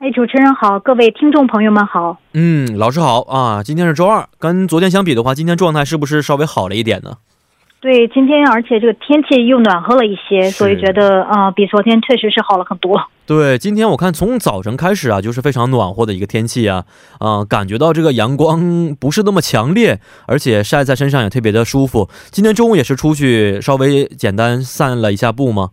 哎，主持人好，各位听众朋友们好。嗯，老师好啊。今天是周二，跟昨天相比的话，今天状态是不是稍微好了一点呢？对，今天而且这个天气又暖和了一些，所以觉得啊，比昨天确实是好了很多。对，今天我看从早晨开始啊，就是非常暖和的一个天气啊，啊，感觉到这个阳光不是那么强烈，而且晒在身上也特别的舒服。今天中午也是出去稍微简单散了一下步吗？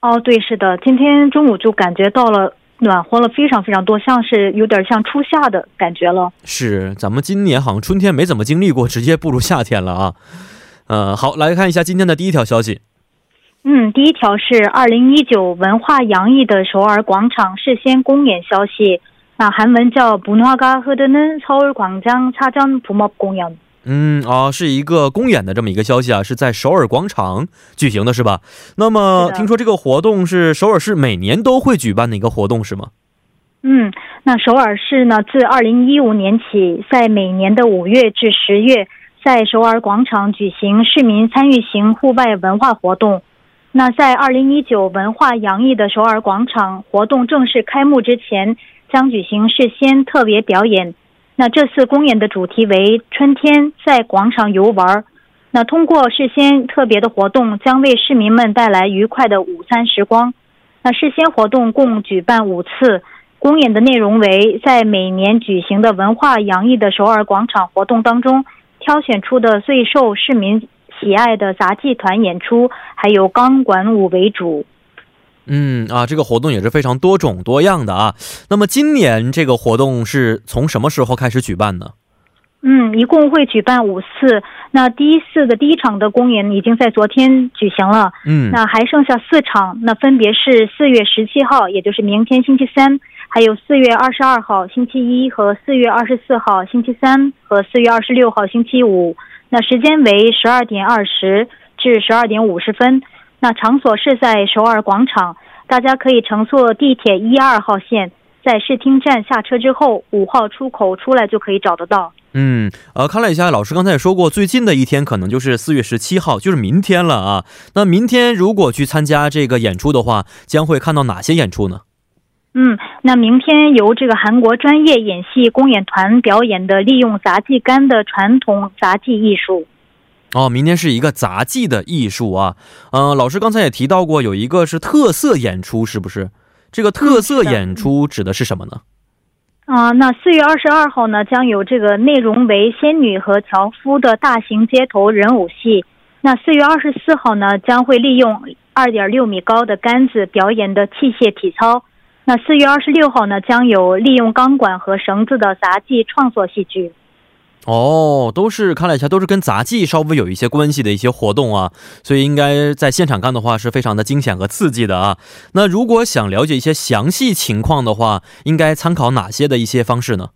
哦，对，是的，今天中午就感觉到了暖和了非常非常多，像是有点像初夏的感觉了。是，咱们今年好像春天没怎么经历过，直接步入夏天了啊。嗯，好，来看一下今天的第一条消息。嗯，第一条是二零一九文化洋溢的首尔广场事先公演消息。那韩文叫“문화가흐르는서울광장사전붐업公演”。 嗯啊，是一个公演的这么一个消息啊，是在首尔广场举行的，是吧？那么听说这个活动是首尔市每年都会举办的一个活动，是吗？嗯，那首尔市呢，自二零一五年起，在每年的五月至十月。在首尔广场举行市民参与型户外文化活动。那在二零一九文化洋溢的首尔广场活动正式开幕之前，将举行事先特别表演。那这次公演的主题为“春天在广场游玩”。那通过事先特别的活动，将为市民们带来愉快的午餐时光。那事先活动共举办五次，公演的内容为在每年举行的文化洋溢的首尔广场活动当中。挑选出的最受市民喜爱的杂技团演出，还有钢管舞为主。嗯啊，这个活动也是非常多种多样的啊。那么今年这个活动是从什么时候开始举办呢？嗯，一共会举办五次。那第一次的第一场的公演已经在昨天举行了。嗯，那还剩下四场，那分别是四月十七号，也就是明天星期三。还有四月二十二号星期一和四月二十四号星期三和四月二十六号星期五，那时间为十二点二十至十二点五十分，那场所是在首尔广场，大家可以乘坐地铁一二号线，在视听站下车之后，五号出口出来就可以找得到。嗯，呃，看了一下，老师刚才也说过，最近的一天可能就是四月十七号，就是明天了啊。那明天如果去参加这个演出的话，将会看到哪些演出呢？嗯，那明天由这个韩国专业演戏公演团表演的利用杂技杆的传统杂技艺术。哦，明天是一个杂技的艺术啊。嗯，老师刚才也提到过，有一个是特色演出，是不是？这个特色演出指的是什么呢？啊，那四月二十二号呢，将有这个内容为仙女和樵夫的大型街头人偶戏。那四月二十四号呢，将会利用二点六米高的杆子表演的器械体操。那四月二十六号呢，将有利用钢管和绳子的杂技创作戏剧。哦，都是看了一下，都是跟杂技稍微有一些关系的一些活动啊，所以应该在现场看的话是非常的惊险和刺激的啊。那如果想了解一些详细情况的话，应该参考哪些的一些方式呢？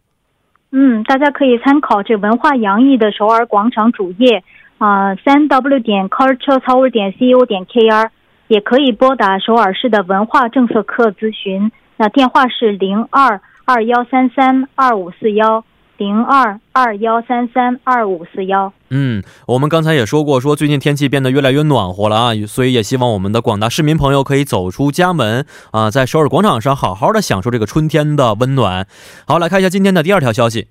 嗯，大家可以参考这文化洋溢的首尔广场主页啊，三 w 点 culture tower 点 co 点 kr。也可以拨打首尔市的文化政策课咨询，那电话是零二二幺三三二五四幺零二二幺三三二五四幺。嗯，我们刚才也说过，说最近天气变得越来越暖和了啊，所以也希望我们的广大市民朋友可以走出家门啊，在首尔广场上好好的享受这个春天的温暖。好，来看一下今天的第二条消息。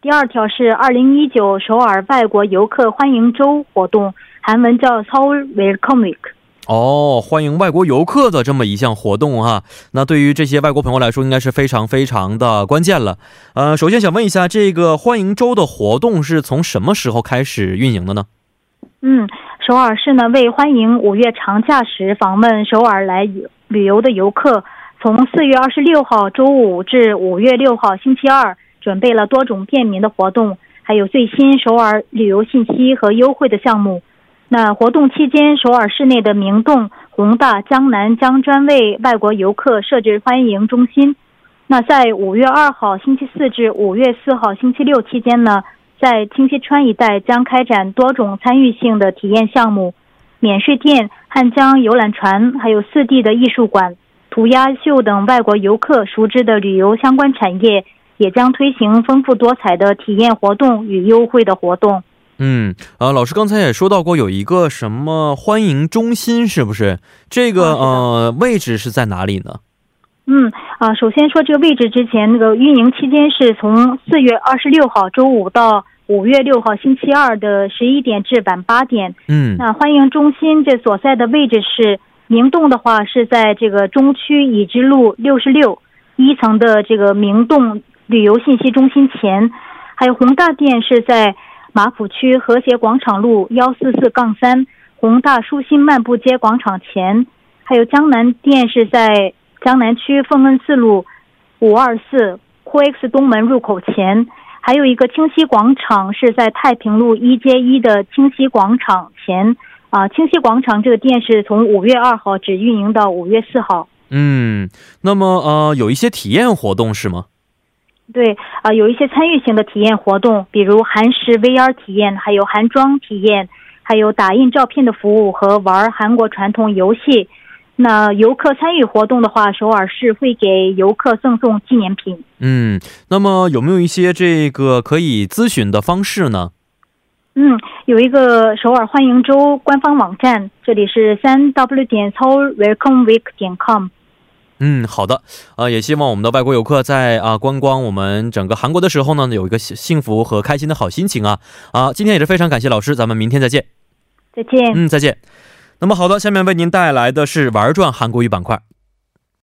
第二条是二零一九首尔外国游客欢迎周活动，韩文叫 Seoul Welcome Week。哦，欢迎外国游客的这么一项活动哈，那对于这些外国朋友来说，应该是非常非常的关键了。呃，首先想问一下，这个欢迎周的活动是从什么时候开始运营的呢？嗯，首尔市呢为欢迎五月长假时访问首尔来旅游的游客，从四月二十六号周五至五月六号星期二，准备了多种便民的活动，还有最新首尔旅游信息和优惠的项目。那活动期间，首尔市内的明洞、宏大、江南将专为外国游客设置欢迎中心。那在五月二号星期四至五月四号星期六期间呢，在清溪川一带将开展多种参与性的体验项目，免税店、汉江游览船，还有四 D 的艺术馆、涂鸦秀等外国游客熟知的旅游相关产业，也将推行丰富多彩的体验活动与优惠的活动。嗯，啊，老师刚才也说到过有一个什么欢迎中心，是不是？这个呃位置是在哪里呢？嗯啊，首先说这个位置之前，那个运营期间是从四月二十六号周五到五月六号星期二的十一点至晚八点。嗯，那欢迎中心这所在的位置是明洞的话是在这个中区已知路六十六一层的这个明洞旅游信息中心前，还有宏大店是在马浦区和谐广场路幺四四杠三宏大舒心漫步街广场前，还有江南店是在。江南区凤恩四路五二四酷 X 东门入口前，还有一个清溪广场是在太平路一街一的清溪广场前。啊，清溪广场这个店是从五月二号只运营到五月四号。嗯，那么呃，有一些体验活动是吗？对，啊，有一些参与型的体验活动，比如韩食 VR 体验，还有韩妆体验，还有打印照片的服务和玩韩国传统游戏。那游客参与活动的话，首尔市会给游客赠送纪念品。嗯，那么有没有一些这个可以咨询的方式呢？嗯，有一个首尔欢迎周官方网站，这里是三 w 点 seoul welcome week 点 com。嗯，好的，呃，也希望我们的外国游客在啊观光我们整个韩国的时候呢，有一个幸福和开心的好心情啊啊！今天也是非常感谢老师，咱们明天再见。再见。嗯，再见。那么好的，下面为您带来的是玩转韩国语板块。